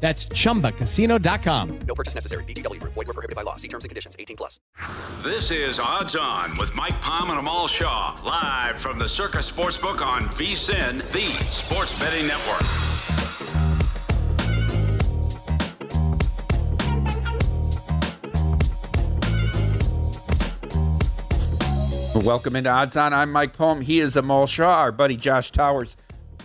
That's ChumbaCasino.com. No purchase necessary. VGW Group. Void were prohibited by law. See terms and conditions. 18 plus. This is Odds On with Mike Palm and Amal Shaw. Live from the Circa Sportsbook on VSIN, the sports betting network. Welcome into Odds On. I'm Mike Palm. He is Amal Shaw. Our buddy Josh Towers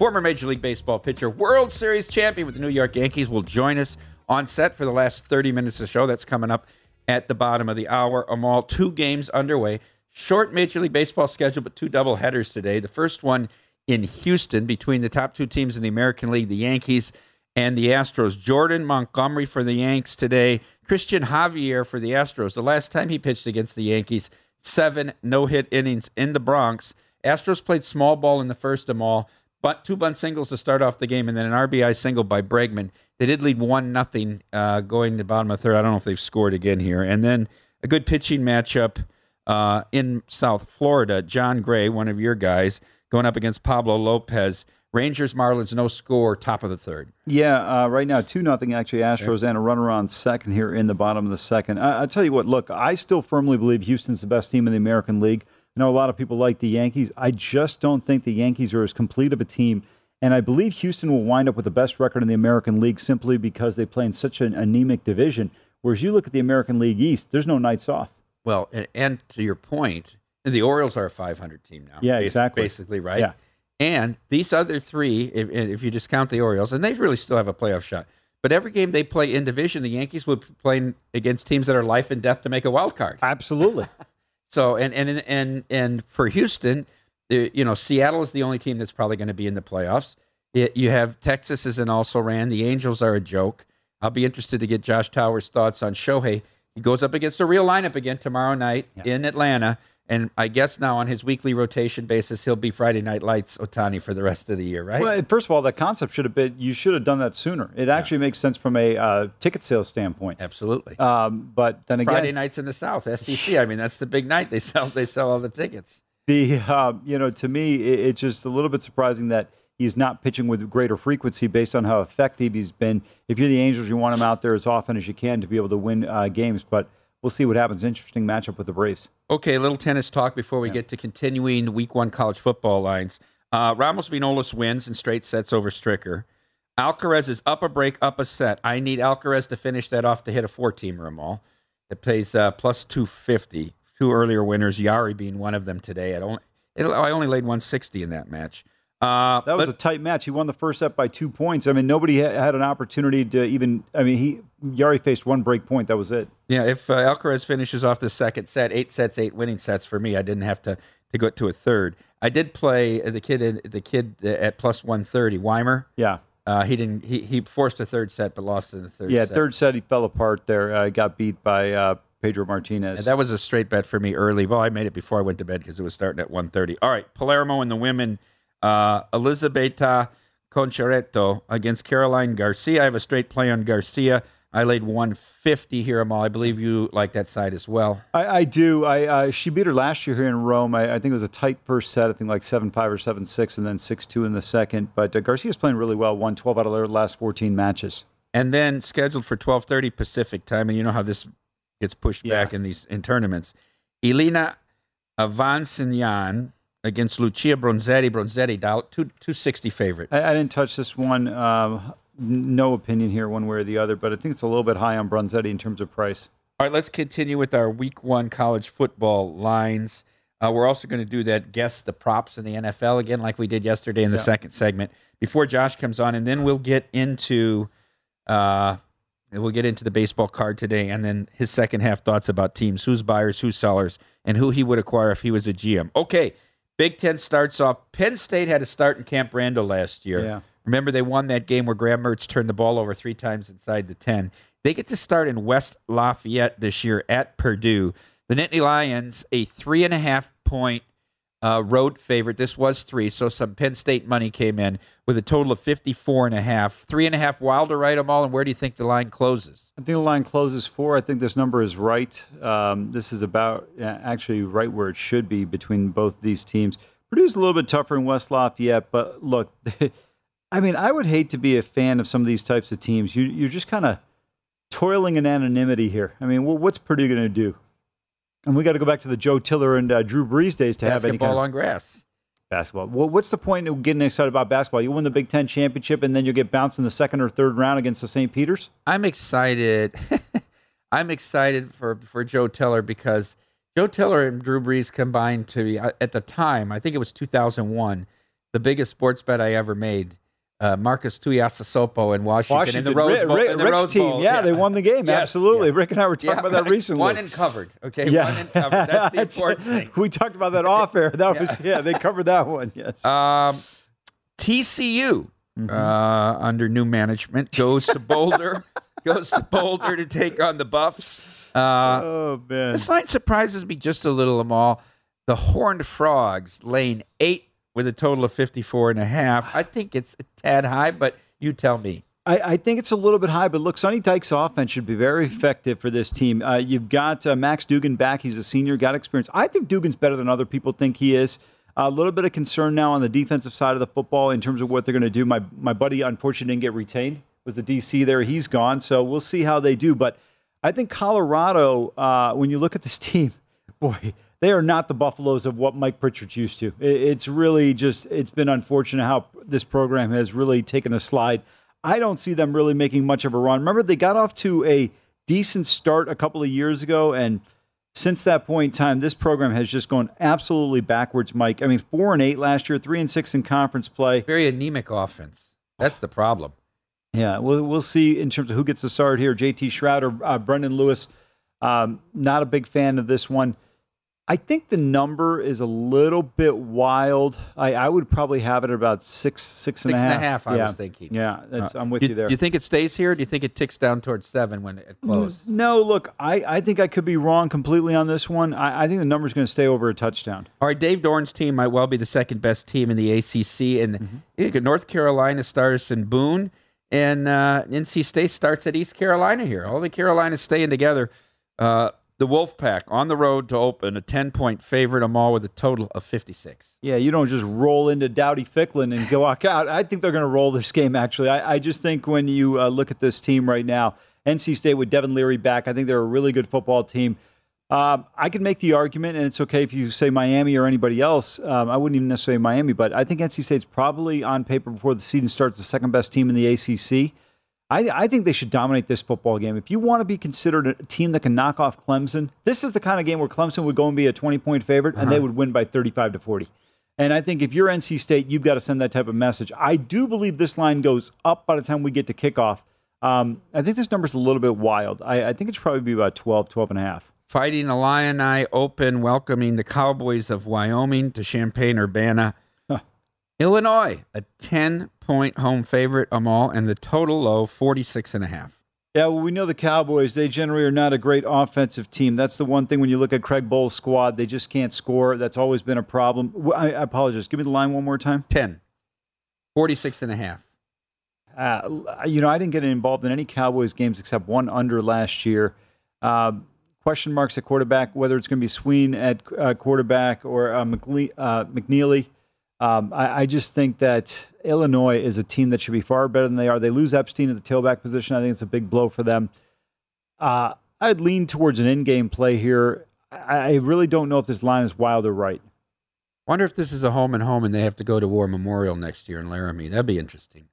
former Major League Baseball pitcher, World Series champion with the New York Yankees, will join us on set for the last 30 minutes of the show. That's coming up at the bottom of the hour. Amal, two games underway. Short Major League Baseball schedule, but two double headers today. The first one in Houston between the top two teams in the American League, the Yankees and the Astros. Jordan Montgomery for the Yanks today. Cristian Javier for the Astros. The last time he pitched against the Yankees, seven no hit innings in the Bronx. Astros played small ball in the first of all but two bunt singles to start off the game, and then an RBI single by Bregman. They did lead one nothing uh, going to bottom of third. I don't know if they've scored again here. And then a good pitching matchup uh, in South Florida. Jon Gray, one of your guys, going up against Pablo Lopez. Rangers Marlins no score top of the third. Yeah, uh, right now two nothing actually Astros and a runner on second here in the bottom of the second. I, I tell you what, look, I still firmly believe Houston's the best team in the American League. I know a lot of people like the Yankees. I just don't think the Yankees are as complete of a team. And I believe Houston will wind up with the best record in the American League simply because they play in such an anemic division. Whereas you look at the American League East, there's no nights off. Well, and, and to your point, the Orioles are a 500 team now. Yeah, exactly. Basically, right? Yeah. And these other three, if, if you discount the Orioles, and they really still have a playoff shot. But every game they play in division, the Yankees would be playing against teams that are life and death to make a wild card. Absolutely. So and and and and for Houston, you know, Seattle is the only team that's probably going to be in the playoffs. It, you have Texas is an also ran. The Angels are a joke. I'll be interested to get Josh Towers' thoughts on Shohei. He goes up against a real lineup again tomorrow night yeah. in Atlanta. And I guess now on his weekly rotation basis, he'll be Friday Night Lights Ohtani for the rest of the year, right? Well, first of all, that concept should have been you should have done that sooner. It actually yeah. makes sense from a uh, ticket sales standpoint. Absolutely. Um, but then again, Friday nights in the South, SEC. I mean, that's the big night. They sell they sell all the tickets. The uh, you know to me, it, it's just a little bit surprising that he's not pitching with greater frequency based on how effective he's been. If you're the Angels, you want him out there as often as you can to be able to win uh, games, but we'll see what happens. Interesting matchup with the Braves. Okay, a little tennis talk before we yeah. get to continuing Week One college football lines. Uh, Ramos Vinolas wins in straight sets over Stricker. Alcaraz is up a break, up a set. I need Alcaraz to finish that off to hit a four-teamer all. It pays uh, plus 250. Two earlier winners, Jarry being one of them today. I only, it, I only laid 160 in that match. Uh, That was but- a tight match. He won the first set by two points. I mean, nobody ha- had an opportunity to even. I mean, he Jarry faced one break point. That was it. Yeah, if uh, Alcaraz finishes off the second set, eight sets, eight winning sets for me, I didn't have to to go to a third. I did play uh, the kid in- the kid uh, at plus one thirty, Weimer. Yeah, Uh, he didn't. He, he forced a third set, but lost in the third. yeah. set. Third set, he fell apart there. Uh, got beat by uh, Pedro Martinez. And that was a straight bet for me early. Well, I made it before I went to bed because it was starting at 1.30. All right, Palermo and the women. Uh, Cocciaretto against Caroline Garcia. I have a straight play on Garcia. I laid 150 here, Amal. I believe you like that side as well. I, I do. I uh, she beat her last year here in Rome. I, I think it was a tight first set. I think like seven five or seven six, and then six two in the second. But uh, Garcia's playing really well. Won twelve out of their last fourteen matches. And then scheduled for 12:30 Pacific time, and you know how this gets pushed Yeah. back in these in tournaments. Elina Avanesyan against Lucia Bronzetti. Bronzetti, two, 260 favorite. I, I didn't touch this one. Um, no opinion here, one way or the other. But I think it's a little bit high on Bronzetti in terms of price. All right, let's continue with our week one college football lines. Uh, we're also going to do that guess the props in the NFL again, like we did yesterday in the second segment before Josh comes on, and then we'll get into uh, we'll get into the baseball card today, and then his second half thoughts about teams, who's buyers, who's sellers, and who he would acquire if he was a GM. Okay, Big Ten starts off. Penn State had a start in Camp Randall last year. Yeah. Remember, they won that game where Graham Mertz turned the ball over three times inside the 10. They get to start in West Lafayette this year at Purdue. The Nittany Lions, a three and a half point uh, road favorite. This was three, so some Penn State money came in with a total of 54 and a half. Three and a half Wilder right them all, and where do you think the line closes? I think the line closes four. I think this number is right. Um, this is about uh, actually right where it should be between both these teams. Purdue's a little bit tougher in West Lafayette, but look, I mean, I would hate to be a fan of some of these types of teams. You, you're just kind of toiling in anonymity here. I mean, wh- what's Purdue going to do? And we got to go back to the Joe Tiller and uh, Drew Brees days to have any Basketball kind of on grass. basketball. Well, what's the point of getting excited about basketball? You win the Big Ten championship, and then you get bounced in the second or third round against the St. Peter's. I'm excited. I'm excited for for Joe Tiller because Joe Tiller and Drew Brees combined to be at the time. I think it was 2001, the biggest sports bet I ever made. Uh, Marcus Tuiasosopo in Washington, Washington in the Rose Bowl. Rick- in the Rick's Rose team. Bowl. Yeah, they won the game. Yes, Absolutely. yeah. Rick and I were talking Yeah, about that recently. One and covered. Okay, Yeah. one and covered. That's the important thing. We talked about that off air. That was yeah. They covered that one. Yes. Um, TCU Mm-hmm. uh, under new management goes to Boulder. goes to Boulder to take on the Buffs. Uh, oh man. This line surprises me just a little, Amal. The Horned Frogs lane eight with a total of 54 and a half. I think it's a tad high, but you tell me. I, I think it's a little bit high, but look, Sonny Dykes' offense should be very effective for this team. Uh, you've got uh, Max Duggan back; he's a senior, got experience. I think Duggan's better than other people think he is. a little bit of concern now on the defensive side of the football in terms of what they're going to do. My my buddy, unfortunately, didn't get retained. Was the DC there? He's gone, so we'll see how they do. But I think Colorado, uh, when you look at this team, boy, they are not the Buffaloes of what Mike Pritchard's used to. It's really just it's been unfortunate how this program has really taken a slide. I don't see them really making much of a run. Remember, they got off to a decent start a couple of years ago, and since that point in time, this program has just gone absolutely backwards, Mike. I mean, four and eight last year, three and six in conference play. Very anemic offense. That's the problem. Yeah, we'll, we'll see in terms of who gets the start here. JT Shrout or uh, Brendan Lewis. Um, not a big fan of this one. I think the number is a little bit wild. I, I would probably have it at about six, six and Six a and a half, I yeah. was thinking. Yeah, that's, Uh, I'm with do, you there. Do you think it stays here? Do you think it ticks down towards seven when it closes? no, look, I, I think I could be wrong completely on this one. I, I think the number's going to stay over a touchdown. All right, Dave Doeren's team might well be the second best team in the ACC, and Mm-hmm. North Carolina starts in Boone, and uh, NC State starts at East Carolina here. All the Carolinas staying together. Uh, the Wolfpack on the road to open a ten-point favorite. them all with a total of fifty-six. Yeah, you don't just roll into Dowdy-Ficklen and go walk out. I think they're going to roll this game, actually. I, I just think when you uh, look at this team right now, NC State with Devin Leary back, I think they're a really good football team. Um, I could make the argument, and it's okay if you say Miami or anybody else. Um, I wouldn't even necessarily Miami, but I think NC State's probably on paper before the season starts the second best team in the ACC. I, I think they should dominate this football game. If you want to be considered a team that can knock off Clemson, this is the kind of game where Clemson would go and be a 20 point favorite and they would win by 35 to 40. And I think if you're NC State, you've got to send that type of message. I do believe this line goes up by the time we get to kickoff. Um, I think this number's a little bit wild. I, I think it should probably be about 12, 12 and a half. Fighting Illini Open welcoming the Cowboys of Wyoming to Champaign Urbana. Illinois, a 10 point home favorite, Amal, and the total low 46 and a half. Yeah, well, we know the Cowboys, they generally are not a great offensive team. That's the one thing when you look at Craig Bohl's squad, they just can't score. That's always been a problem. I apologize. Give me the line one more time. 10. 46 and a half. Uh, you know, I didn't get involved in any Cowboys games except one under last year. Uh, question marks at quarterback, whether it's going to be Sween at uh, quarterback or uh, McLe- uh, McNeely. Um, I, I just think that Illinois is a team that should be far better than they are. They lose Epstein at the tailback position. I think it's a big blow for them. Uh, I'd lean towards an in-game play here. I, I really don't know if this line is wild or right. Wonder if this is a home and home and they have to go to War Memorial next year in Laramie. That'd be interesting.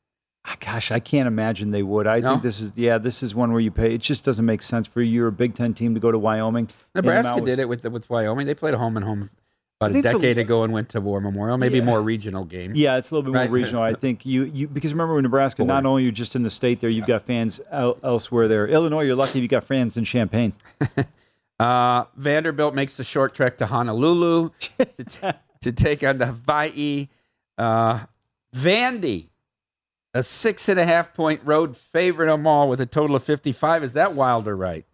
Ah, Gosh, I can't imagine they would. I No? think this is yeah, this is one where you pay. It just doesn't make sense for you. You're a Big Ten team to go to Wyoming. Nebraska did it with with Wyoming. They played a home and home about a it's a- decade ago and went to War Memorial. Maybe Yeah. more regional game. Yeah, it's a little bit more regional. I think you, you because remember in Nebraska, not only you're just in the state there, you've got fans el- elsewhere there. Illinois, you're lucky if you got fans in Champaign. Uh, Vanderbilt makes the short trek to Honolulu to, t- to take on the Hawaii. Uh, Vandy, a six and a half point road favorite on all with a total of 55. Is that wild or right?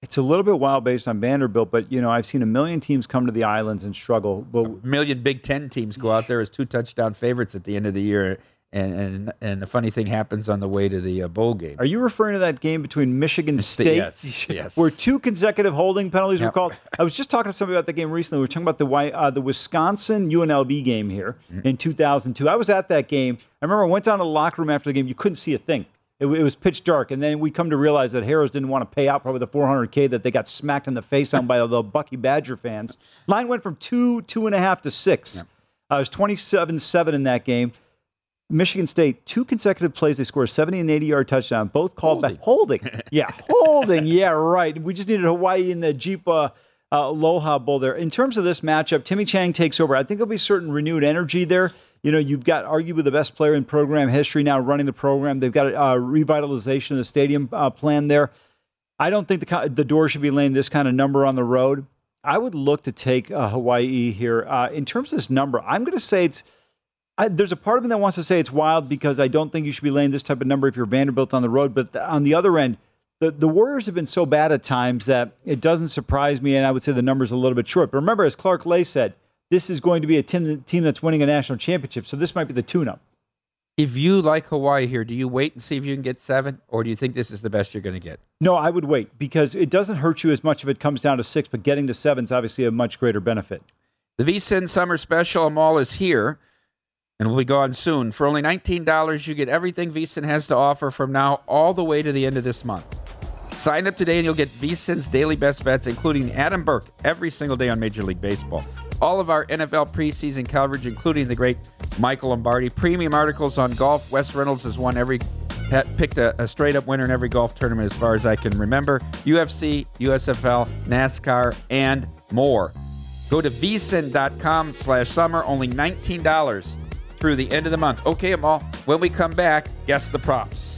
It's a little bit wild based on Vanderbilt, but you know I've seen a million teams come to the islands and struggle. But A million Big Ten teams go out there as two touchdown favorites at the end of the year. And, and, and the funny thing happens on the way to the uh, bowl game. are you referring to that game between Michigan the- State, yes, yes. where two consecutive holding penalties were Yep. called? I was just talking to somebody about the game recently. We were talking about the uh, the Wisconsin UNLV game here Mm-hmm. in 2002. I was at that game. I remember I went down to the locker room after the game. You couldn't see a thing. It, it was pitch dark, and then we come to realize that Harrah's didn't want to pay out probably the 400k that they got smacked in the face on by the Bucky Badger fans. Line went from two, two and a half to six. Uh, it was 27-7 in that game. Michigan State, two consecutive plays, they scored a 70 and 80 yard touchdown, both called back. Holding. Yeah, holding. Yeah, right. We just needed Hawaii in the Jeep uh, uh, Aloha Bowl there. In terms of this matchup, Timmy Chang takes over. I think there'll be certain renewed energy there. You know, you've got arguably the best player in program history now running the program. They've got a uh, revitalization of the stadium uh, plan there. I don't think the, the door should be laying this kind of number on the road. I would look to take uh, Hawaii here. Uh, in terms of this number, I'm going to say it's I, there's a part of me that wants to say it's wild because I don't think you should be laying this type of number if you're Vanderbilt on the road. But th- on the other end, the, the Warriors have been so bad at times that it doesn't surprise me, and I would say the number's a little bit short. But remember, as Clark Lea said, this is going to be a team, team that's winning a national championship, so this might be the tune-up. If you like Hawaii here, do you wait and see if you can get seven, or do you think this is the best you're going to get? No, I would wait because it doesn't hurt you as much if it comes down to six, but getting to seven is obviously a much greater benefit. The VSIN Summer Special Mall is here and will be gone soon. For only $19, you get everything VSIN has to offer from now all the way to the end of this month. Sign up today and you'll get VSIN's daily best bets, including Adam Burke, every single day on Major League Baseball. All of our NFL preseason coverage, including the great Michael Lombardi. Premium articles on golf. Wes Reynolds has won every picked a, a straight up winner in every golf tournament as far as I can remember. UFC, USFL, NASCAR, and more. Go to vsin.com slash summer, only $19 through the end of the month. Okay, Amal, when we come back, guess the props.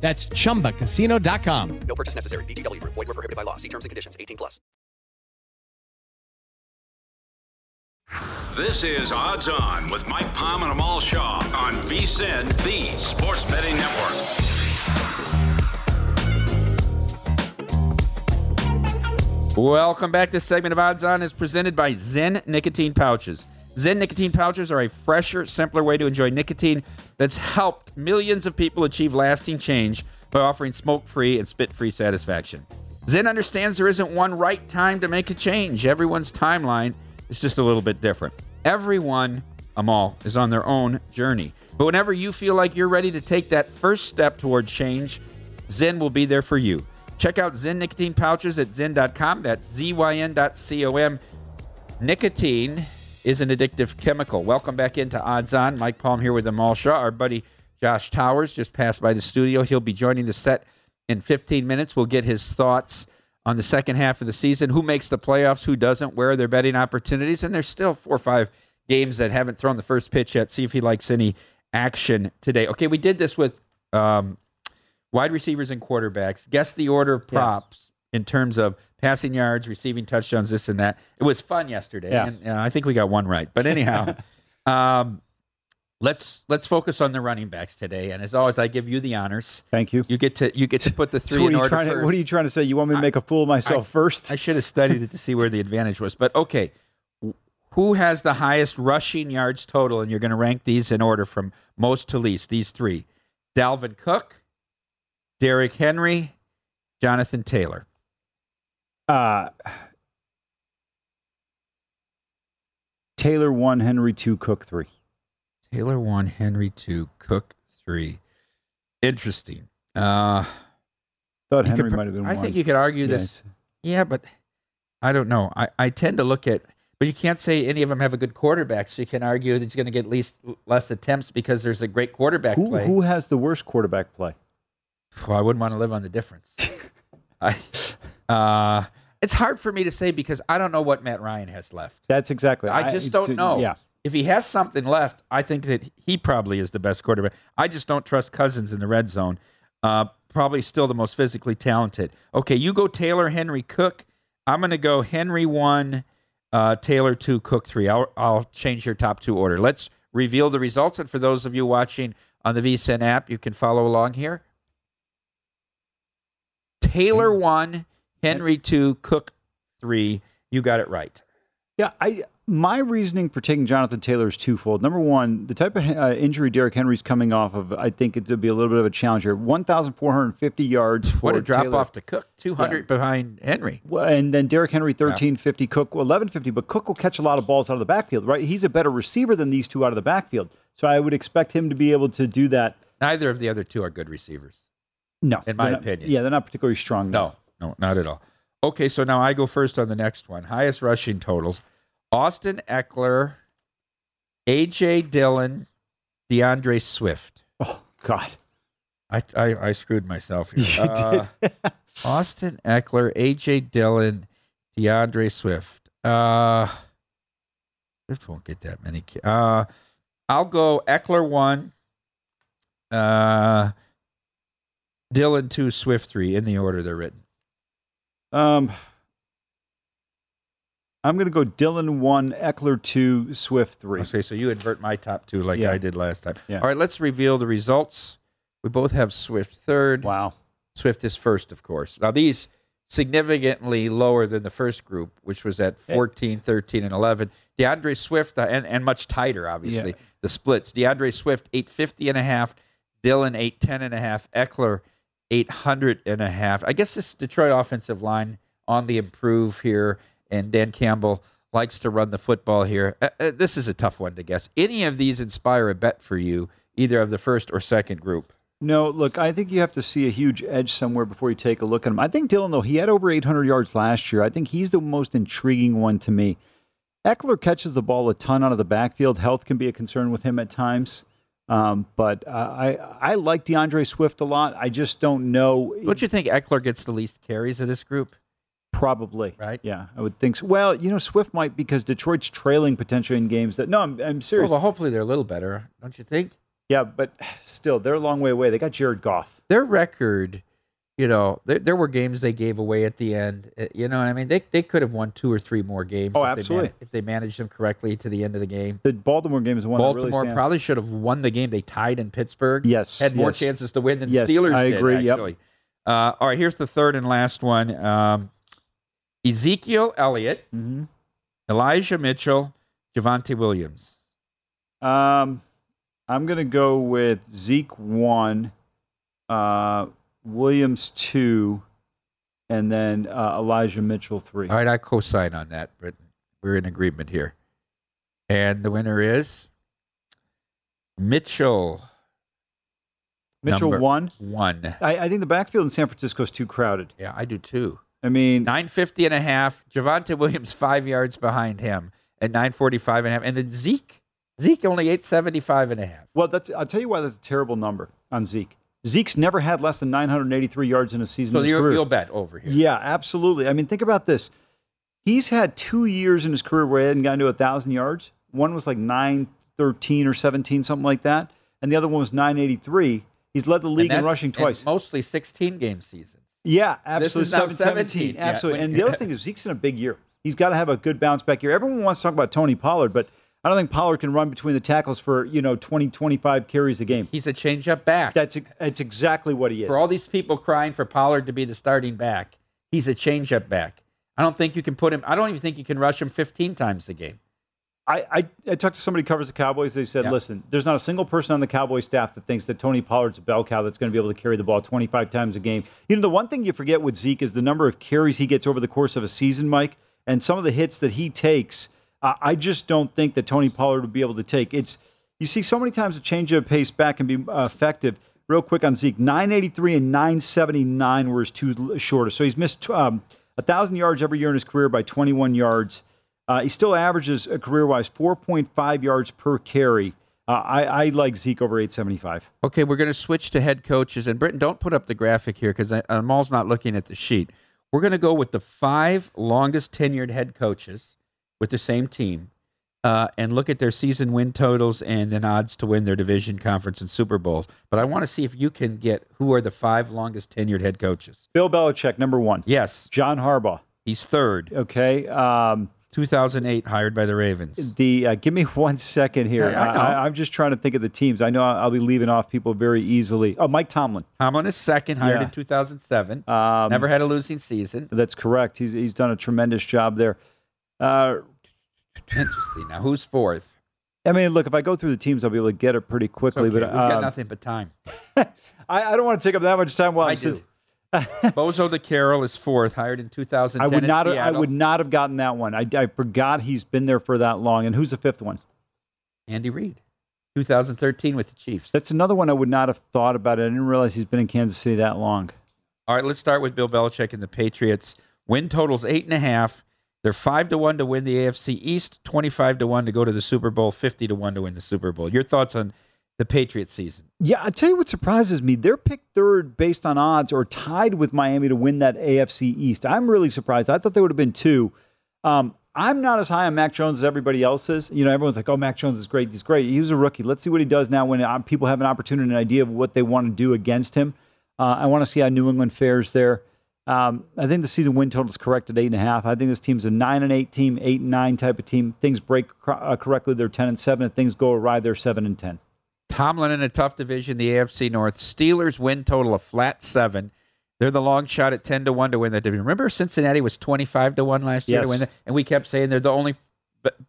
That's chumbacasino.com. No purchase necessary. VGW Group. Void were prohibited by law. See terms and conditions. 18 plus. This is Odds On with Mike Palm and Amal Shaw on VSIN, the Sports Betting Network. Welcome back. This segment of Odds On is presented by ZYN Nicotine Pouches. ZYN nicotine pouches are a fresher, simpler way to enjoy nicotine that's helped millions of people achieve lasting change by offering smoke free and spit free satisfaction. ZYN understands there isn't one right time to make a change. Everyone's timeline is just a little bit different. Everyone, um, Amal, is on their own journey. But whenever you feel like you're ready to take that first step toward change, ZYN will be there for you. Check out ZYN nicotine pouches at zyn.com. That's Z-Y-N.com. Nicotine is an addictive chemical. Welcome back into Odds On. Mike Palm here with Amal Shaw. Our buddy Josh Towers just passed by the studio. He'll be joining the set in 15 minutes. We'll get his thoughts on the second half of the season. Who makes the playoffs? Who doesn't? Where are their betting opportunities? And there's still four or five games that haven't thrown the first pitch yet. See if he likes any action today. Okay, we did this with um, wide receivers and quarterbacks. Guess the order of props in terms of passing yards, receiving touchdowns, this and that. It was fun yesterday, Yeah. and uh, I think we got one right. But anyhow, um, let's let's focus on the running backs today. And as always, I give you the honors. Thank you. You get to you get to put the So three what, in order trying to, first. what are you trying to say? You want me to make a fool of myself first? I should have studied it to see where the advantage was. But okay, who has the highest rushing yards total? And you're going to rank these in order from most to least. These three: Dalvin Cook, Derrick Henry, Jonathan Taylor. Uh, Taylor one, Henry two, Cook three. Taylor one, Henry two, Cook three. Interesting. Uh, Thought Henry could might have been I one. think you could argue this. Yeah, but I don't know. I, I tend to look at, but you can't say any of them have a good quarterback. So you can argue that he's going to get least less attempts because there's a great quarterback Who, play. who has the worst quarterback play? Well, I wouldn't want to live on the difference. I, uh, it's hard for me to say because I don't know what Matt Ryan has left. That's exactly. I just don't know. Yeah. If he has something left, I think that he probably is the best quarterback. I just don't trust Cousins in the red zone. Uh, probably still the most physically talented. Okay, you go Taylor, Henry, Cook. I'm going to go Henry one, uh, Taylor two, Cook three. I'll, I'll change your top two order. Let's reveal the results. And for those of you watching on the VSIN app, you can follow along here. Taylor one, Henry two, Cook three. You got it right. Yeah, I my reasoning for taking Jonathan Taylor is twofold. Number one, the type of uh, injury Derrick Henry's coming off of, I think it would be a little bit of a challenge here. One thousand four hundred fifty yards. For What a drop Taylor. off to Cook. 200 behind Henry. Well, and then Derrick Henry thirteen fifty, Cook eleven fifty. But Cook will catch a lot of balls out of the backfield, right? He's a better receiver than these two out of the backfield, so I would expect him to be able to do that. Neither of the other two are good receivers. No, In my not- opinion. yeah, they're not particularly strong. No, no, not at all. Okay, so now I go first on the next one. Highest rushing totals. Austin Ekeler, AJ Dillon, DeAndre Swift. Oh God. I I, I screwed myself here. You Uh, Austin Ekeler, AJ Dillon, DeAndre Swift. Uh, Swift won't get that many. Uh, I'll go Ekeler one. Uh, Dillon two, Swift three, in the order they're written. Um, I'm going to go Dillon one, Ekeler two, Swift three. Okay, so you invert my top two like Yeah. I did last time. Yeah. All right, let's reveal the results. We both have Swift third. Wow. Swift is first, of course. Now, these significantly lower than the first group, which was at 14, 13, and 11. DeAndre Swift, uh, and, and much tighter, obviously, the splits. DeAndre Swift, 850 and a half. Dillon, 810 and a half. Ekeler, 800 and a half. I guess this Detroit offensive line on the improve here, and Dan Campbell likes to run the football here. Uh, uh, this is a tough one to guess. Any of these inspire a bet for you, either of the first or second group? No, look, I think you have to see a huge edge somewhere before you take a look at him. I think Dillon, though, he had over 800 yards last year. I think he's the most intriguing one to me. Ekeler catches the ball a ton out of the backfield. Health can be a concern with him at times. Um, but uh, I I like DeAndre Swift a lot. I just don't know. Don't you think Ekeler gets the least carries of this group? Probably. Right? Yeah, I would think so. Well, you know, Swift might because Detroit's trailing potentially in games that. No, I'm, I'm serious. Well, well, hopefully they're a little better, don't you think? yeah, but still, they're a long way away. They got Jared Goff. Their record, you know, there, there were games they gave away at the end. uh, You know what I mean? They, they could have won two or three more games. Oh, if they absolutely. man- if they managed them correctly to the end of the game. The Baltimore game is one that really Baltimore probably should have won the game. They tied in Pittsburgh. Yes, Had more yes. chances to win than Yes, the Steelers I did, agree, yep. actually. Uh, all right, here's the third and last one. Um, Ezekiel Elliott, Mhm. Elijah Mitchell, Javonte Williams. Um, I'm going to go with Zeke one, uh, Williams two, and then uh, Elijah Mitchell three. All right, I co-sign on that, but we're in agreement here. And the winner is Mitchell. Mitchell number one. One. I, I think the backfield in San Francisco is too crowded. Yeah, I do too. I mean, 950 and a half. Javonte Williams five yards behind him at 945 and a half. And then Zeke. Zeke only 875 and a half. well, that's I'll tell you why that's a terrible number on Zeke. Zeke's never had less than 983 yards in a season. So in his you'll, career. you'll bet over here. Yeah, absolutely. I mean, think about this. He's had two years in his career where he hadn't gotten to a thousand yards. One was like nine thirteen or seventeen, something like that, and the other one was nine eighty three. He's led the league in rushing twice. Mostly 16 game seasons. Yeah, absolutely. This is now 7, 17. 17. Yeah, Absolutely. when- and the other thing is Zeke's in a big year. He's got to have a good bounce back year. Everyone wants to talk about Tony Pollard, but I don't think Pollard can run between the tackles for, you know, 20, 25 carries a game. He's a change-up back. That's that's exactly what he is. For all these people crying for Pollard to be the starting back, he's a change-up back. I don't think you can put him. I don't even think you can rush him 15 times a game. I, I, I talked to somebody who covers the Cowboys. They said, Yeah. listen, there's not a single person on the Cowboy staff that thinks that Tony Pollard's a bell cow that's going to be able to carry the ball 25 times a game. You know, the one thing you forget with Zeke is the number of carries he gets over the course of a season, Mike, and some of the hits that he takes. Uh, I just don't think that Tony Pollard would be able to take. It's you see so many times a change of pace back can be uh, effective. Real quick on Zeke, 983 and 979 were his two shortest. So he's missed um, 1,000 yards every year in his career by 21 yards. Uh, he still averages uh, career wise 4.5 yards per carry. Uh, I, I like Zeke over 875. Okay, we're going to switch to head coaches. And Britton, don't put up the graphic here because uh, Maul's not looking at the sheet. We're going to go with the five longest tenured head coaches with the same team uh, and look at their season win totals and then odds to win their division, conference, and Super Bowls. But I want to see if you can get who are the five longest tenured head coaches. Bill Belichick, number one. Yes, John Harbaugh. he's third. Okay. Um, 2008, hired by the Ravens. the uh, give me one second here. Yeah, I know. I, am just trying to think of the teams. I know I'll, I'll be leaving off people very easily. Oh, Mike Tomlin. Tomlin is second, hired Yeah. in 2007. Um, Never had a losing season. That's correct. He's he's done a tremendous job there. Uh, Interesting. Now, who's fourth? I mean, look, if I go through the teams, I'll be able to get it pretty quickly. okay. But We've got um, nothing but time. I, I don't want to take up that much time while I I'm do. Bozo the Carroll is fourth, hired in 2010 I would not. Have, I would not have gotten that one. I, I forgot he's been there for that long. And who's the fifth one? Andy Reid, 2013 with the Chiefs. That's another one I would not have thought about. I didn't realize he's been in Kansas City that long. All right, let's start with Bill Belichick and the Patriots. Win totals eight and a half. They're five to one to win the AFC East, twenty-five to one to go to the Super Bowl, fifty to one to win the Super Bowl. Your thoughts on the Patriots season. Yeah, I tell you what surprises me. They're picked third based on odds or tied with Miami to win that AFC East. I'm really surprised. I thought they would have been two. Um, I'm not as high on Mac Jones as everybody else is. You know, everyone's like, "Oh, Mac Jones is great. He's great. He was a rookie. Let's see what he does now when uh, people have an opportunity, and an idea of what they want to do against him." Uh, I want to see how New England fares there. Um, I think the season win total is correct at eight and a half. I think this team's a nine and eight team, eight and nine type of team. Things break uh, correctly, they're ten and seven. If things go awry, they're seven and ten. Tomlin in a tough division, the AFC North. Steelers win total of flat seven. They're the long shot at ten to one to win that division. Remember, Cincinnati was twenty five to one last year Yes. to win that, and we kept saying they're the only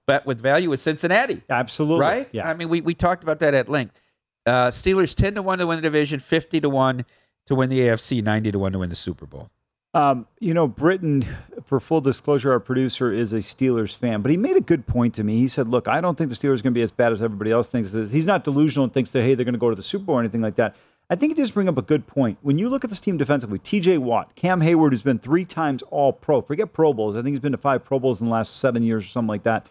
bet with value with Cincinnati. Absolutely, right? Yeah. I mean, we we talked about that at length. Uh, Steelers ten to one to win the division, fifty to one to win the AFC, ninety to one to win the Super Bowl. Um, you know, Britton, for full disclosure, our producer is a Steelers fan, but he made a good point to me. He said, Look, I don't think the Steelers are going to be as bad as everybody else thinks. He's not delusional and thinks that, hey, they're going to go to the Super Bowl or anything like that. I think he just bring up a good point. When you look at this team defensively, TJ Watt, Cam Heyward, who's been three times all pro, forget Pro Bowls. I think he's been to five Pro Bowls in the last seven years or something like that.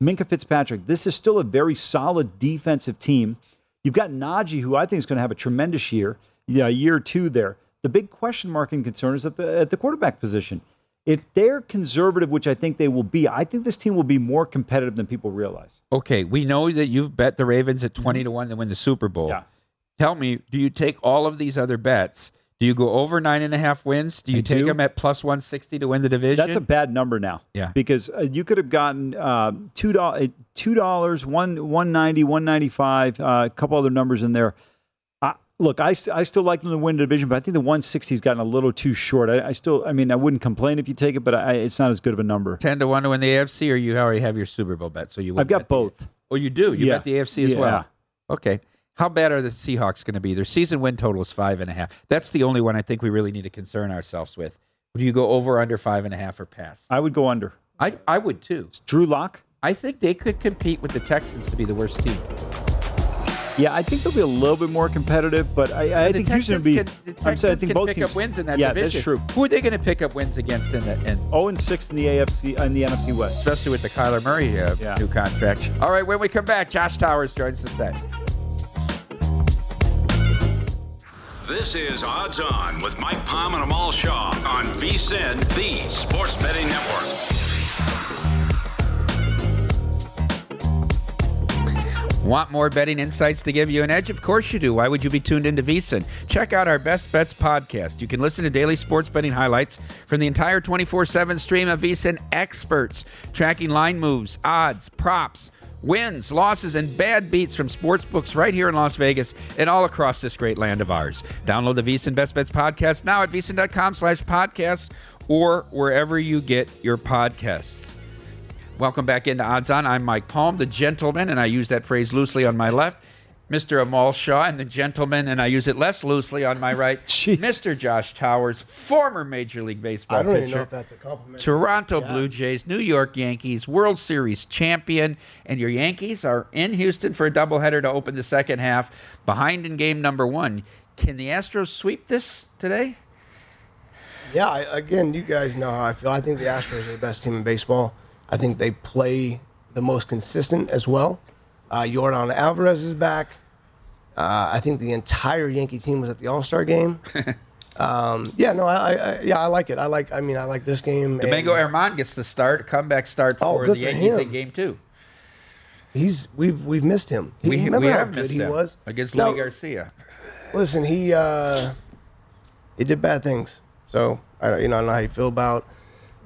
Minkah Fitzpatrick, this is still a very solid defensive team. You've got Najee, who I think is going to have a tremendous year, yeah, year two there. The big question mark and concern is at the at the quarterback position. If they're conservative, which I think they will be, I think this team will be more competitive than people realize. Okay, we know that you've bet the Ravens at 20 to 1 to win the Super Bowl. Yeah. Tell me, do you take all of these other bets? Do you go over nine and a half wins? Do you I take do. them at plus 160 to win the division? That's a bad number now. Yeah. because uh, you could have gotten uh, two dollars, two dollars, one one ninety, one ninety five, uh, a couple other numbers in there. Look, I, st- I still like them to win the division, but I think the one sixty's gotten a little too short. I, I still, I mean, I wouldn't complain if you take it, but I, it's not as good of a number. 10 to 1 to win the AFC, or you already have your Super Bowl bet? So you I've got bet the- both. Oh, you do? You Yeah. bet the AFC as well. Yeah. well? Okay. How bad are the Seahawks going to be? Their season win total is five and a half. That's the only one I think we really need to concern ourselves with. Do you go over under five and a half or pass? I would go under. I I would too. Drew Lock. I think they could compete with the Texans to be the worst team. Yeah, I think they'll be a little bit more competitive, but I, I the think Houston Texans will be. can, the I'm saying I think can both pick teams up wins in that yeah, division. that's true. Who are they going to pick up wins against in the in, 0 and 6 in the AFC in the NFC West. especially with the Kyler Murray uh, Yeah. new contract? All right, when we come back, Josh Towers joins the set. This is Odds On with Mike Palm and Amal Shaw on VSIN, the Sports Betting Network. Want more betting insights to give you an edge? Of course you do. Why would you be tuned into VSIN? Check out our Best Bets podcast. You can listen to daily sports betting highlights from the entire 24 7 stream of VSIN experts, tracking line moves, odds, props, wins, losses, and bad beats from sports books right here in Las Vegas and all across this great land of ours. Download the VSIN Best Bets podcast now at VSIN.com slash podcast or wherever you get your podcasts. Welcome back into Odds On. I'm Mike Palm, the gentleman, and I use that phrase loosely on my left. Mr. Amal Shaw, and the gentleman, and I use it less loosely on my right. Mr. Josh Towers, former Major League Baseball I don't pitcher. even know if that's a compliment. Toronto Yeah. Blue Jays, New York Yankees, World Series champion, and your Yankees are in Houston for a doubleheader to open the second half, behind in game number one. Can the Astros sweep this today? Yeah, again, you guys know how I feel. I think the Astros are the best team in baseball. I think they play the most consistent as well. Uh, Yordan Alvarez is back. Uh, I think the entire Yankee team was at the All Star game. um, yeah, no, I, I, yeah, I like it. I like. I mean, I like this game. Domingo German gets the start, comeback start Oh, for the Yankees in game two. He's we've we've missed him. He, We, remember we how good he was against No, Luis Garcia. Listen, he uh, he did bad things. So I don't, you know, I don't know how you feel about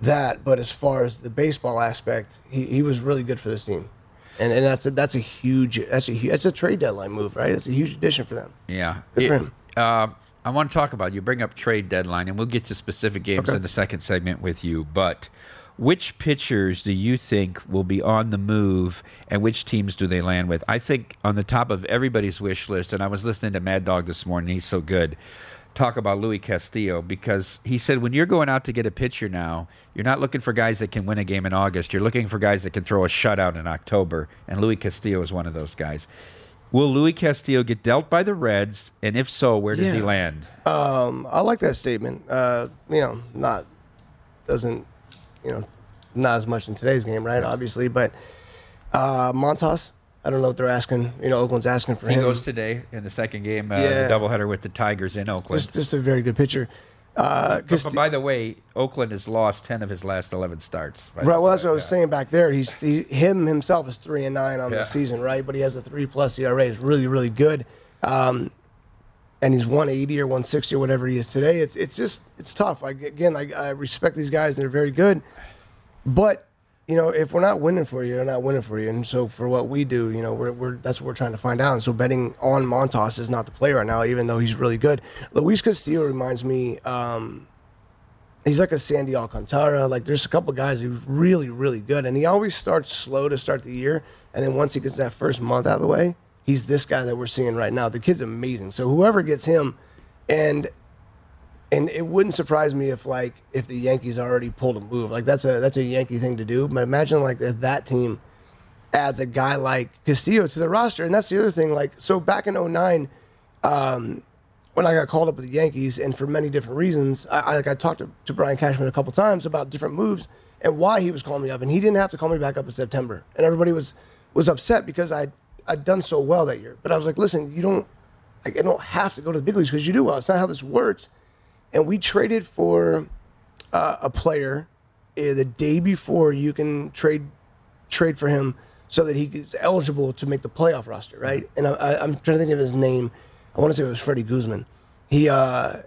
that. But as far as the baseball aspect, he, he was really good for this team, and and that's a, that's a huge that's a that's a trade deadline move, right? It's a huge addition for them. Yeah. Good for him. Uh, I want to talk about you bring up trade deadline, and we'll get to specific games Okay. in the second segment with you. But which pitchers do you think will be on the move, and which teams do they land with? I think on the top of everybody's wish list, and I was listening to Mad Dog this morning. He's so good. Talk about Luis Castillo because he said when you're going out to get a pitcher now, you're not looking for guys that can win a game in August. You're looking for guys that can throw a shutout in October, and Luis Castillo is one of those guys. Will Luis Castillo get dealt by the Reds, and if so, where does he land? Um, I like that statement. Uh, you know, not doesn't you know not as much in today's game, right? Obviously, but uh, Montas, I don't know what they're asking. You know, Oakland's asking for He him. goes today in the second game, uh, Yeah. the doubleheader with the Tigers in Oakland. just, just a very good pitcher. Uh, But, by the way, Oakland has lost ten of his last eleven starts. Right. Well, that's what I was saying back there. He's he, him himself is three and nine on Yeah. the season, right? But he has a three plus ERA. It's really really good. Um, and he's 180 or 160 or whatever he is today. It's it's just it's tough. Like again, I, I respect these guys and they're very good, but you know if we're not winning for you, they're not winning for you. And so for what we do, you know, we're, we're that's what we're trying to find out. And so betting on Montas is not the play right now, even though he's really good. Luis Castillo reminds me. Um, he's like a Sandy Alcantara. Like there's a couple guys who's really, really good, and he always starts slow to start the year, and then once he gets that first month out of the way, he's this guy that we're seeing right now. The kid's amazing. So whoever gets him, and and it wouldn't surprise me if like if the Yankees already pulled a move. Like that's a that's a Yankee thing to do. But imagine like if that team adds a guy like Castillo to the roster, and that's the other thing. Like so back in 09, um, when I got called up with the Yankees, and for many different reasons, I, I like I talked to, to Brian Cashman a couple times about different moves and why he was calling me up, and he didn't have to call me back up in September, and everybody was was upset because I I'd done so well that year. But I was like, listen, you don't like I don't have to go to the big leagues because you do well. It's not how this works. And we traded for uh, a player uh, the day before you can trade trade for him so that he is eligible to make the playoff roster, right? And I, I, I'm trying to think of his name. I want to say it was Freddy Guzman. He uh,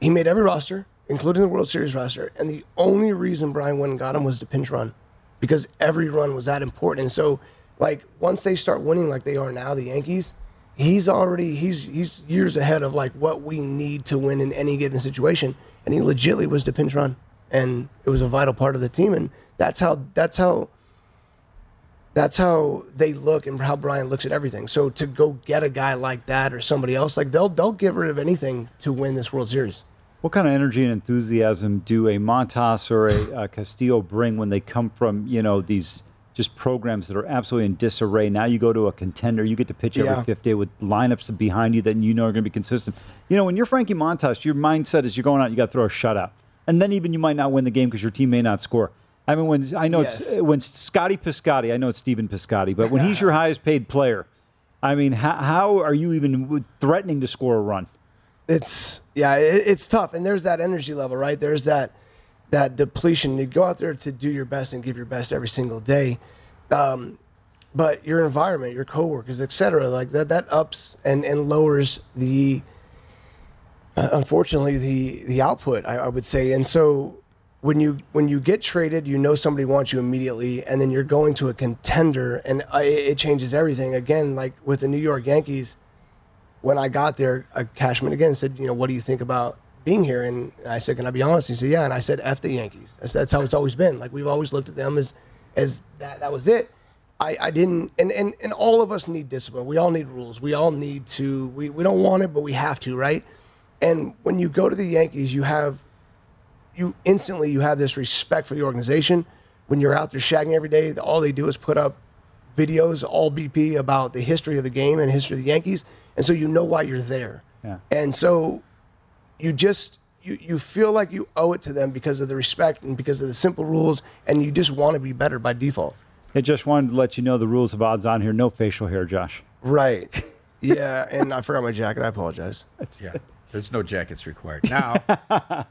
he made every roster, including the World Series roster, and the only reason Brian went and got him was to pinch run, because every run was that important. And so, like once they start winning like they are now, the Yankees, he's already he's he's years ahead of like what we need to win in any given situation, and he legitly was to pinch run, and it was a vital part of the team, and that's how that's how that's how they look and how Brian looks at everything. So to go get a guy like that or somebody else, like they'll they'll get rid of anything to win this World Series. What kind of energy and enthusiasm do a Montas or a, a Castillo bring when they come from you know these just programs that are absolutely in disarray? Now you go to a contender, you get to pitch every Yeah. fifth day with lineups behind you that you know are going to be consistent. You know when you're Frankie Montas, your mindset is you're going out, you got to throw a shutout, and then even you might not win the game because your team may not score. I mean, when I know it's when Scotty Piscotty, I know it's Stephen Piscotty, but when he's your highest paid player, I mean, how, how are you even threatening to score a run? It's yeah, it, it's tough, and there's that energy level, right? There's that that depletion. You go out there to do your best and give your best every single day, um, but your environment, your coworkers, etc., like that, that ups and and lowers the uh, unfortunately the the output. I, I would say, and so when you when you get traded, you know somebody wants you immediately, and then you're going to a contender, and uh, it, it changes everything. Again, like with the New York Yankees when I got there, Cashman again said, you know, what do you think about being here? And I said, can I be honest? He said, yeah. And I said, F the Yankees. That's, that's how it's always been. Like we've always looked at them as, as that, that was it. I, I didn't, and, and, and all of us need discipline. We all need rules. We all need to, we, we don't want it, but we have to, right? And when you go to the Yankees, you have, you instantly, you have this respect for the organization. When you're out there shagging every day, all they do is put up videos, all BP, about the history of the game and history of the Yankees, and so you know why you're there. Yeah. And so you just you, you feel like you owe it to them because of the respect and because of the simple rules, and you just want to be better by default. I just wanted to let you know the rules of odds on here. No facial hair, Josh. Right. Yeah, and I forgot my jacket. I apologize. Yeah, there's no jackets required now.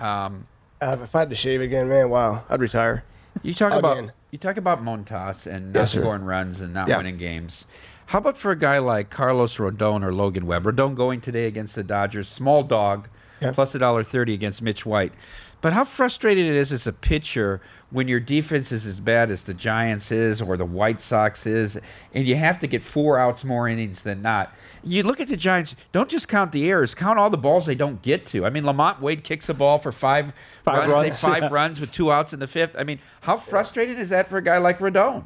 um, Uh, if I had to shave again, man, wow, I'd retire. You talk about Again. You talk about Montas and not Yes, sir. scoring runs and not Yeah. winning games. How about for a guy like Carlos Rodon or Logan Webb? Rodon going today against the Dodgers, small dog, plus a dollar thirty against Mitch White. But how frustrating it is as a pitcher when your defense is as bad as the Giants is or the White Sox is, and you have to get four outs more innings than not. You look at the Giants. Don't just count the errors; count all the balls they don't get to. I mean, LaMonte Wade kicks a ball for five, Five runs, runs, say five yeah. runs with two outs in the fifth. I mean, how frustrating is that for a guy like Rodon,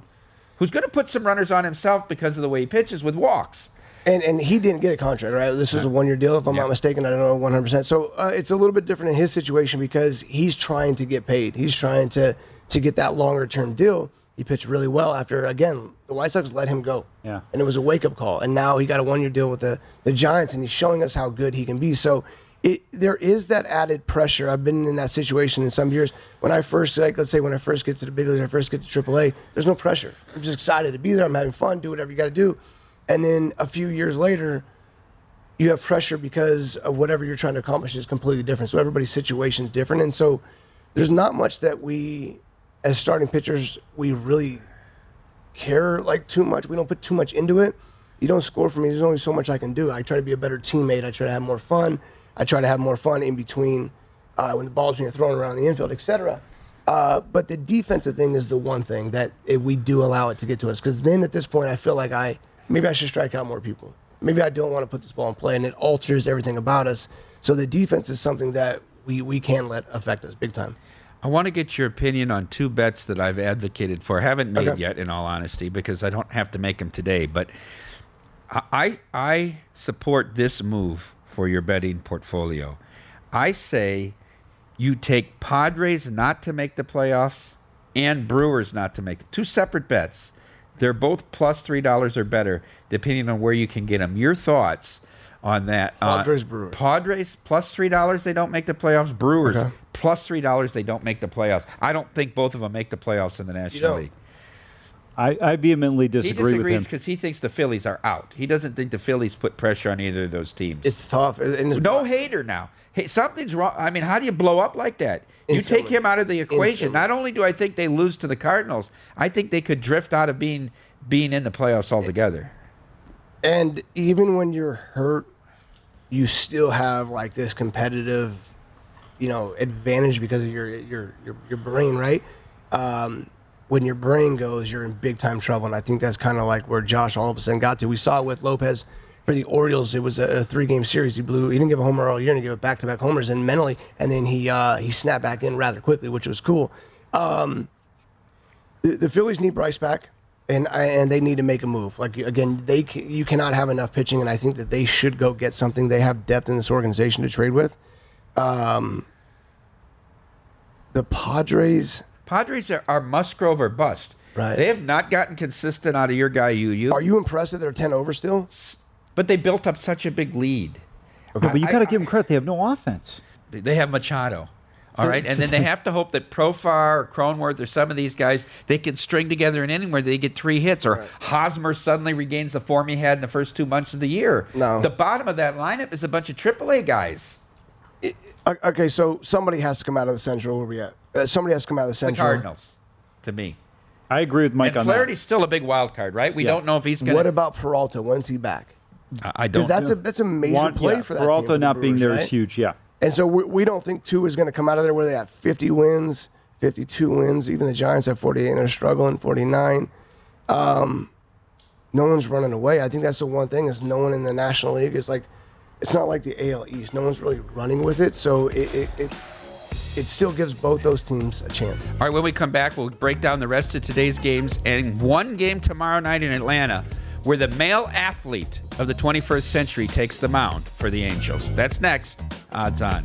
who's going to put some runners on himself because of the way he pitches with walks? And and he didn't get a contract, right? This was a one year deal, if I'm not mistaken. I don't know 100. percent So uh, it's a little bit different in his situation because he's trying to get paid. He's trying to to get that longer term deal. He pitched really well after again the White Sox let him go. Yeah. and it was a wake up call. And now he got a one year deal with the the Giants, and he's showing us how good he can be. So it there is that added pressure. I've been in that situation in some years. When I first, like, let's say, when I first get to the big leagues, I first get to AAA. There's no pressure. I'm just excited to be there. I'm having fun. Do whatever you got to do. And then a few years later, you have pressure because of whatever you're trying to accomplish is completely different. So everybody's situation is different, and so there's not much that we, as starting pitchers, we really care like too much. We don't put too much into it. You don't score for me. There's only so much I can do. I try to be a better teammate. I try to have more fun. I try to have more fun in between uh, when the ball's being thrown around the infield, etc. Uh, but the defensive thing is the one thing that it, we do allow it to get to us. Because then at this point, I feel like I maybe I should strike out more people. Maybe I don't want to put this ball in play, and it alters everything about us. So the defense is something that we we can let affect us big time. I want to get your opinion on two bets that I've advocated for. I haven't made Okay. yet, in all honesty, because I don't have to make them today. But I I support this move for your betting portfolio. I say you take Padres not to make the playoffs and Brewers not to make two separate bets. They're both plus three dollars or better, depending on where you can get them. Your thoughts on that? Uh, Padres, Brewers. Padres plus three dollars. They don't make the playoffs. Brewers Okay. plus three dollars. They don't make the playoffs. I don't think both of them make the playoffs in the National don't? League. I, I vehemently He disagree with disagrees him. because he thinks the Phillies are out. He doesn't think the Phillies put pressure on either of those teams. It's tough. And it's- no hater now. Hey, something's wrong. I mean, how do you blow up like that? You Instantly. take him out of the equation. Instantly. Not only do I think they lose to the Cardinals, I think they could drift out of being being in the playoffs altogether. And even when you're hurt, you still have like this competitive, you know, advantage because of your your your, your brain, right? Um, when your brain goes, you're in big time trouble, and I think that's kind of like where Josh all of a sudden got to. We saw it with Lopez for the Orioles. It was a, three game series. He blew. He didn't give a homer all year, and he gave back to back homers, and mentally, and then he uh, he snapped back in rather quickly, which was cool. Um, the, the Phillies need Bryce back, and and they need to make a move. Like again, they you cannot have enough pitching, and I think that they should go get something. They have depth in this organization to trade with. Um, the Padres. Padres are, are Musgrove or bust. Right. They have not gotten consistent out of your guy, you you. Are you impressed that they're ten over still? But they built up such a big lead. Yeah, but you got to give them credit. They have no offense. They have Machado. All Yeah, right. And then they have to hope that Profar or Cronenworth or some of these guys, they can string together an inning where they get three hits or Hosmer suddenly regains the form he had in the first two months of the year. No. The bottom of that lineup is a bunch of AAA guys. O- Okay, so somebody has to come out of the Central. Where we at? Uh, somebody has to come out of the The Central. Cardinals, to me. I agree with Mike and on Flaherty's still a big wild card, right? We Yeah. don't know if he's going What about Peralta? When's he back? I I don't Because that's a that's a major Want- play yeah, for that. Peralta team for the not being Brewers, there is right? huge. Yeah. And so we, we don't think two is going to come out of there where they have 50 wins, 52 wins. Even the Giants have 48 and they're struggling, 49. Um, no one's running away. I think that's the one thing is no one in the National League is like, it's not like the AL East. No one's really running with it. So it, it, it, it still gives both those teams a chance. All right, when we come back, we'll break down the rest of today's games and one game tomorrow night in Atlanta where the male athlete of the 21st century takes the mound for the Angels. That's next. Odds on.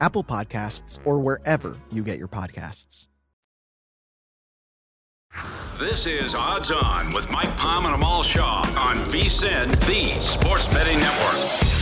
Apple Podcasts, or wherever you get your podcasts. This is Odds On with Mike Palm and Amal Shah on VSIN, the Sports Betting Network.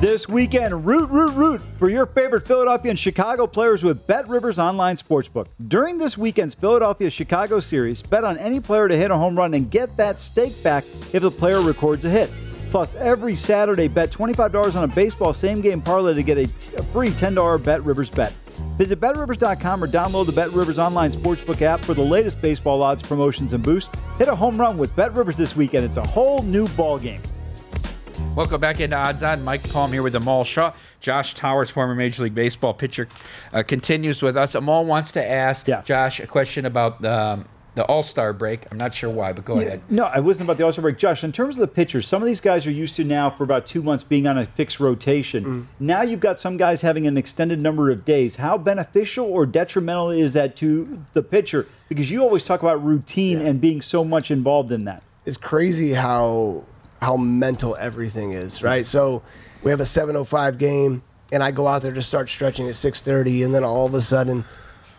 This weekend, root, root, root for your favorite Philadelphia and Chicago players with Bet Rivers Online Sportsbook. During this weekend's Philadelphia Chicago series, bet on any player to hit a home run and get that stake back if the player records a hit. Plus, every Saturday, bet $25 on a baseball same game parlay to get a, t- a free $10 Bet Rivers bet. Visit BetRivers.com or download the Bet Rivers Online Sportsbook app for the latest baseball odds, promotions, and boosts. Hit a home run with Bet Rivers this weekend. It's a whole new ballgame. Welcome back into Odds On. Mike Palm here with Amal Shah. Josh Towers, former Major League Baseball pitcher, uh, continues with us. Amal wants to ask Josh a question about um, the All Star break. I'm not sure why, but go Yeah, ahead. No, I wasn't about the All Star break. Josh, in terms of the pitchers, some of these guys are used to now for about two months being on a fixed rotation. Mm. Now you've got some guys having an extended number of days. How beneficial or detrimental is that to the pitcher? Because you always talk about routine and being so much involved in that. It's crazy how how mental everything is, right? So we have a 7:05 game, and I go out there to start stretching at 6:30, and then all of a sudden,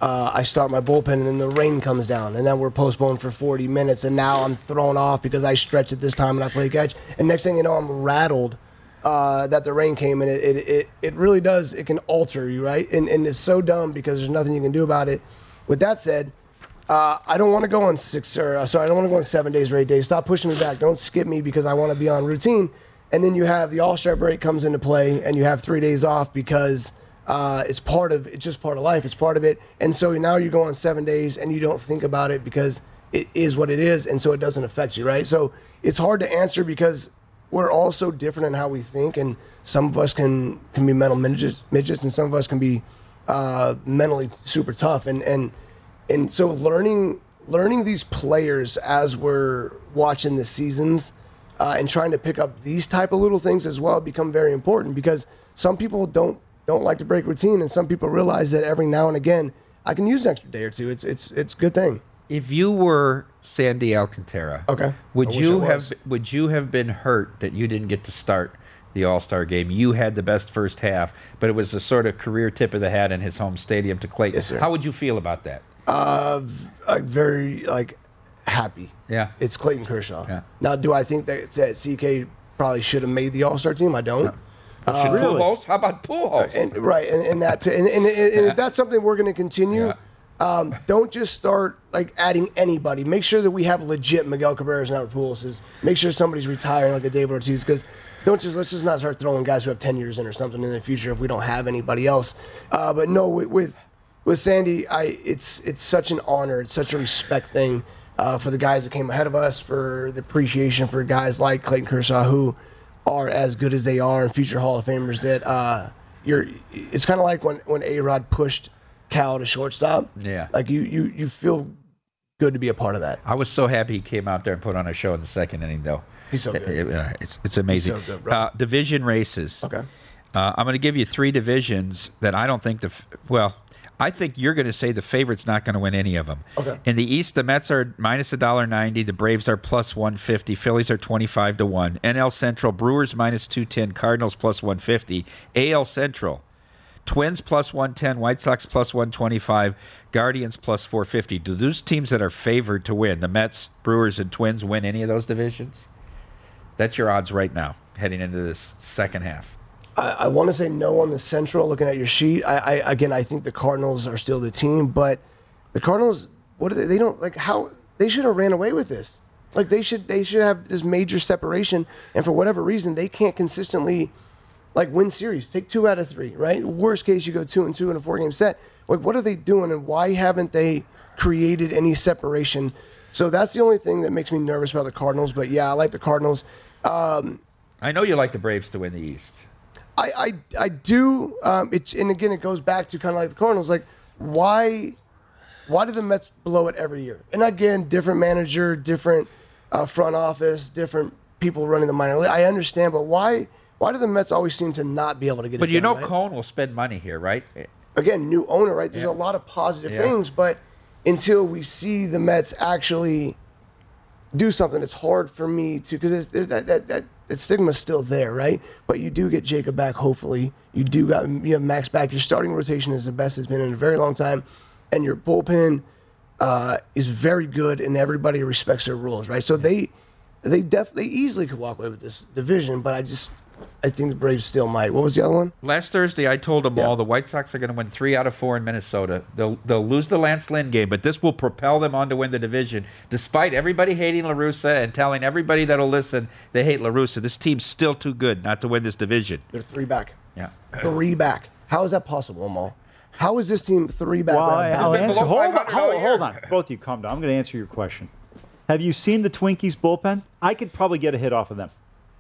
uh, I start my bullpen, and then the rain comes down, and then we're postponed for 40 minutes, and now I'm thrown off because I stretch at this time and I play catch, and next thing you know, I'm rattled. Uh, that the rain came and it, it, it, it really does it can alter you right and, and it's so dumb because there's nothing you can do about it with that said uh, I don't want to go on six or uh, sorry, I don't want to go on seven days or eight days. Stop pushing me back. Don't skip me because I want to be on routine. And then you have the All Star break comes into play, and you have three days off because uh, it's part of it's just part of life. It's part of it. And so now you go on seven days and you don't think about it because it is what it is, and so it doesn't affect you, right? So it's hard to answer because we're all so different in how we think, and some of us can can be mental midgets, midgets and some of us can be uh, mentally super tough, and and and so learning learning these players as we're watching the seasons uh, and trying to pick up these type of little things as well become very important because some people don't don't like to break routine, and some people realize that every now and again I can use an extra day or two. It's it's it's a good thing. If you were Sandy Alcantara, okay, would I you have would you have been hurt that you didn't get to start the All Star game? You had the best first half, but it was a sort of career tip of the hat in his home stadium to Clayton. Yes, sir. How would you feel about that? Uh, very like happy. Yeah. It's Clayton Kershaw. Yeah. Now, do I think that, that CK probably should have made the All Star team? I don't. Pujols? How about Pujols? And, right, and, and that too. And, and, and, if that's something we're going to continue, um, don't just start like adding anybody. Make sure that we have legit Miguel Cabrera's and Albert Pujols. Make sure somebody's retiring like a David Ortiz because don't just let's just not start throwing guys who have ten years in or something in the future if we don't have anybody else. Uh, but no, with, with with Sandy, I it's it's such an honor. It's such a respect thing uh, for the guys that came ahead of us, for the appreciation for guys like Clayton Kershaw who are as good as they are and future Hall of Famers. That uh, you're. It's kind of like when when A Rod pushed Cal to shortstop. Yeah. Like you you you feel good to be a part of that. I was so happy he came out there and put on a show in the second inning, though. He's so good. It- uh, it's it's amazing. He's so good, bro. Uh, division races. Okay. Uh, I'm going to give you three divisions that I don't think the well. I think you're going to say the favorite's not going to win any of them. Okay. In the East, the Mets are minus a dollar ninety. The Braves are plus one fifty. Phillies are twenty five to one. NL Central, Brewers minus two ten. Cardinals plus one fifty. AL Central, Twins plus 110, White Sox plus 125, Guardians plus 450. Do those teams that are favored to win, the Mets, Brewers, and Twins, win any of those divisions? That's your odds right now, heading into this second half. I, I want to say no on the Central. Looking at your sheet, I, I again, I think the Cardinals are still the team, but the Cardinals, what they? They don't like how they should have ran away with this. Like they should, they should have this major separation, and for whatever reason, they can't consistently like win series. Take two out of three, right? Worst case, you go two and two in a four game set. Like, what are they doing, and why haven't they created any separation? So that's the only thing that makes me nervous about the Cardinals. But yeah, I like the Cardinals. Um, I know you like the Braves to win the East. I, I, I do. Um, it's and again, it goes back to kind of like the Cardinals. Like, why, why do the Mets blow it every year? And again, different manager, different uh, front office, different people running the minor league. I understand, but why, why do the Mets always seem to not be able to get it? But it you done, know, right? Cohen will spend money here, right? again, new owner, right? There's Yeah. a lot of positive Yeah. things, but until we see the Mets actually do something, it's hard for me to because that that that that stigma's still there, right? But you do get Jacob back, hopefully. You do got you have Max back. Your starting rotation is the best it's been in a very long time, and your bullpen uh, is very good, and everybody respects their rules, right? So they they definitely easily could walk away with this division, but I just I think the Braves still might. What was the other one? Last Thursday, I told them all the White Sox are going to win three out of four in Minnesota. They'll they'll lose the Lance Lynn game, but this will propel them on to win the division. Despite everybody hating La Russa and telling everybody that'll listen they hate La Russa, this team's still too good not to win this division. They're three back. Yeah. three back. How is that possible, Amal? How is this team three back? Well, right I- I'll answer. Hold on, hold, hold on. Both of you, calm down. I'm going to answer your question. Have you seen the Twinkies bullpen? I could probably get a hit off of them.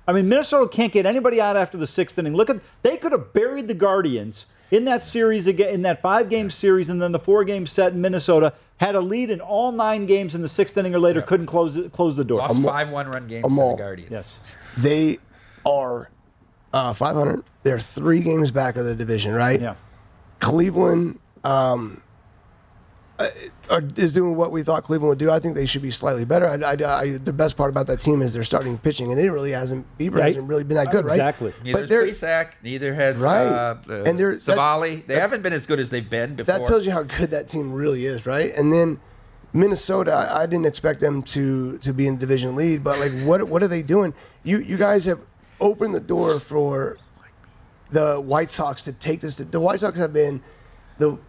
I mean, Minnesota can't get anybody out after the sixth inning. Look at they could have buried the Guardians in that series again, in that five game series, and then the four game set in Minnesota had a lead in all nine games in the sixth inning or later, couldn't close it, close the door. Lost five one run games to the Guardians. Yes. They are uh, 500. They're three games back of the division, right? Yeah. Cleveland um, are, is doing what we thought Cleveland would do. I think they should be slightly better. I, I, I, the best part about that team is they're starting pitching, and it really hasn't. Bieber Right. hasn't really been that good, right? Exactly. Neither But has Plesac, neither has Right. uh, uh, And they're- that- Civale. they haven't been as good as they've been before. that tells you how good that team really is, right? And then Minnesota, I I didn't expect them to to be in division lead, but like, what what are they doing? You you guys have opened the door for the White Sox to take this. The White Sox have been the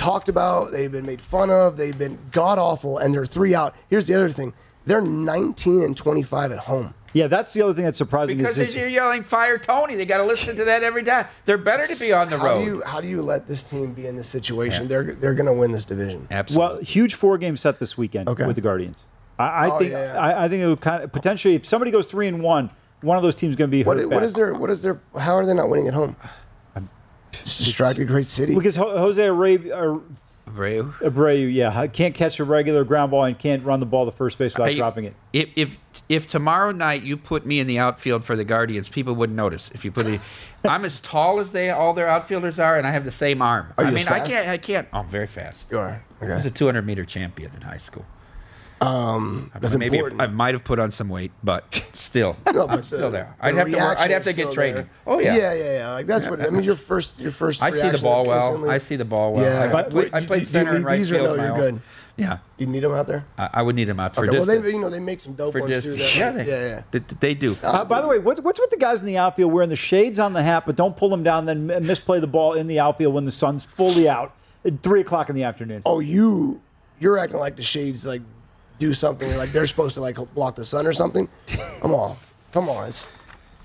talked about. They've been made fun of. They've been god awful, and they're three out. Here's the other thing: they're 19 and 25 at home. Yeah, that's the other thing that's surprising. because is they're yelling "Fire Tony." They got to listen to that every time. They're better to be on the how road. Do you, how do you let this team be in this situation? They're they're going to win this division. Absolutely. Well, huge four game set this weekend Okay. with the Guardians. I, I Oh, think yeah, yeah. I, I think it would kind of potentially if somebody goes three and one, one of those teams is going to be hurt What, what bad. is their what is their how are they not winning at home? Just distract a great city. because Ho- Jose Abreu, uh, Abreu. Abreu, yeah, can't catch a regular ground ball and can't run the ball to first base without I- dropping it. If, if if tomorrow night you put me in the outfield for the Guardians, people wouldn't notice. If you put the, I'm as tall as they all their outfielders are, and I have the same arm. Are I mean, as I can't. I can't. Oh, I'm very fast. You are. I was a 200 meter champion in high school. Um, that's Maybe important. I might have put on some weight, but still, No, I'm but still there. the I'd have to. Work, reaction I'd have to get still training. there. Oh yeah. yeah, yeah, yeah. Like that's what I mean. Your first, your first. I see the ball well. I see the ball well. Yeah, I, I, but play- I played do center need and right these or field. no, you're good? Yeah, You need them out there. I, I would need them out for Okay, well, distance. they, you know, they make some dope for ones distance. too. Yeah, they, yeah, yeah. They, they do. Uh, by the way, what's, what's with the guys in the outfield wearing the shades on the hat, but don't pull them down, then misplay the ball in the outfield when the sun's fully out at three o'clock in the afternoon? Oh, you, you're acting like the shades like do something like they're supposed to like block the sun or something. Come on, come on. It's,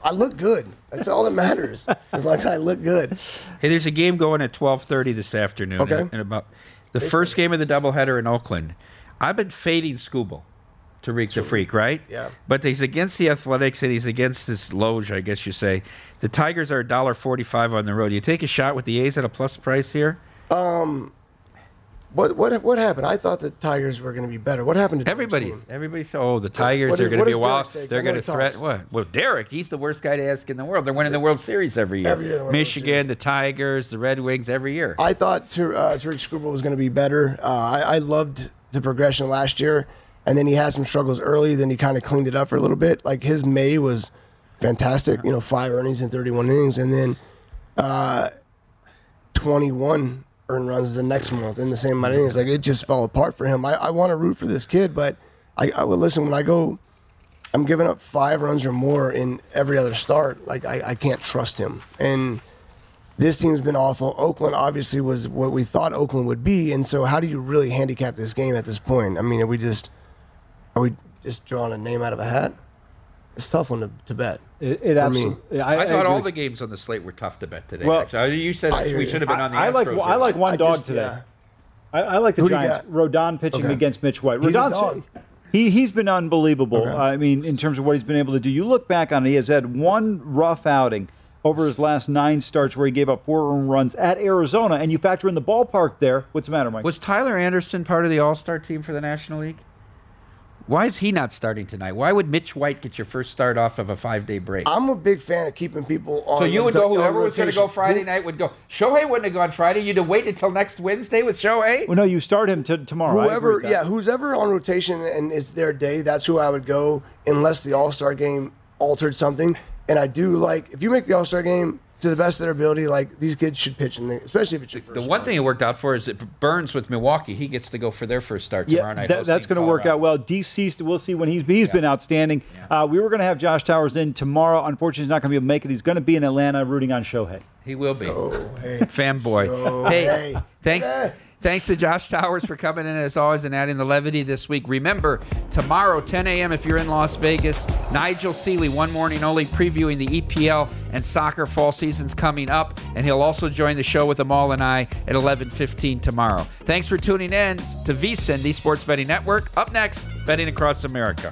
I look good. That's all that matters. As long as I look good. Hey, there's a game going at 12:30 this afternoon. Okay. In, in about the first game of the doubleheader in Oakland. I've been fading Skubal to Reek the Freak, right? Yeah. But he's against the Athletics and he's against this Loge, I guess you say. The Tigers are $1.45 on the road. You take a shot with the A's at a plus price here? Um, What what what happened? I thought the Tigers were going to be better. What happened to Everybody, team? everybody said, "Oh, the Tigers what are going to be a. Derek? They're going to threaten what? Well, Derek, he's the worst guy to ask in the world. They're winning the World Series every year. Every year they win the World Michigan, the Tigers, the Red Wings, every year. I thought Ter- uh, Tarik Skubal was going to be better. Uh, I, I loved the progression last year, and then he had some struggles early. Then he kind of cleaned it up for a little bit. Like his May was fantastic. You know, five earnings in 31 innings, and then uh, 21 earned runs the next month in the same amount of innings. Like it just fell apart for him. I, I want to root for this kid, but I, I will listen when I go. I'm giving up five runs or more in every other start. Like I, I can't trust him, and this team's been awful. Oakland obviously was what we thought Oakland would be, and so how do you really handicap this game at this point? I mean, are we just are we just drawing a name out of a hat? It's a tough one to, to bet. It, it for me. absolutely. I, thought all the games on the slate were tough to bet today. Well, actually. You said I we should have been on the I like Astros. I like one I dog just- today. yeah. I, I like the Who do Giants. Rodon pitching Okay. against Mitch White. He's a Rodon's dog. he he's been unbelievable. Okay. I mean, in terms of what he's been able to do. You look back on it, he has had one rough outing over his last nine starts where he gave up four earned runs at Arizona, and you factor in the ballpark there. What's the matter, Mike? Was Tyler Anderson part of the All Star team for the National League? Why is he not starting tonight? Why would Mitch White get your first start off of a five day break? I'm a big fan of keeping people on. so you would rota- go, on whoever was going to go. Friday Who- night would go. Shohei wouldn't have gone Friday. You'd have waited until next Wednesday with Shohei. well, no, you start him to, tomorrow. Whoever, yeah, who's ever on rotation and it's their day, that's who I would go, unless the All Star game altered something. And I do like if you make the All Star game to the best of their ability, like these kids should pitch, in the, especially if it's your first. The one thing it worked out for is that Burnes with Milwaukee. He gets to go for their first start tomorrow Yeah, night. that, that's going to work out well. DC, we'll see when he's he's been outstanding. Uh, we were going to have Josh Towers in tomorrow. Unfortunately, he's not going to be able to make it. He's going to be in Atlanta rooting on Shohei. He will be. hey. Fanboy. Oh, hey, hey. thanks. Thanks to Josh Towers for coming in as always and adding the levity this week. Remember, tomorrow, 10 a.m., if you're in Las Vegas, Nigel Seeley, one morning only, previewing the EPL and soccer fall seasons coming up. And he'll also join the show with Amal and I at 11.15 tomorrow. Thanks for tuning in to VSIN, the Sports Betting Network. Up next, Betting Across America.